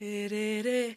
Re, re, re,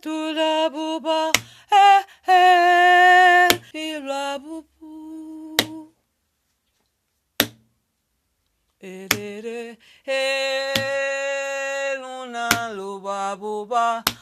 tu Tulabuba, eh, eh, Ilabubu. Erere, eh, eh, Luna, Lubabuba, eh.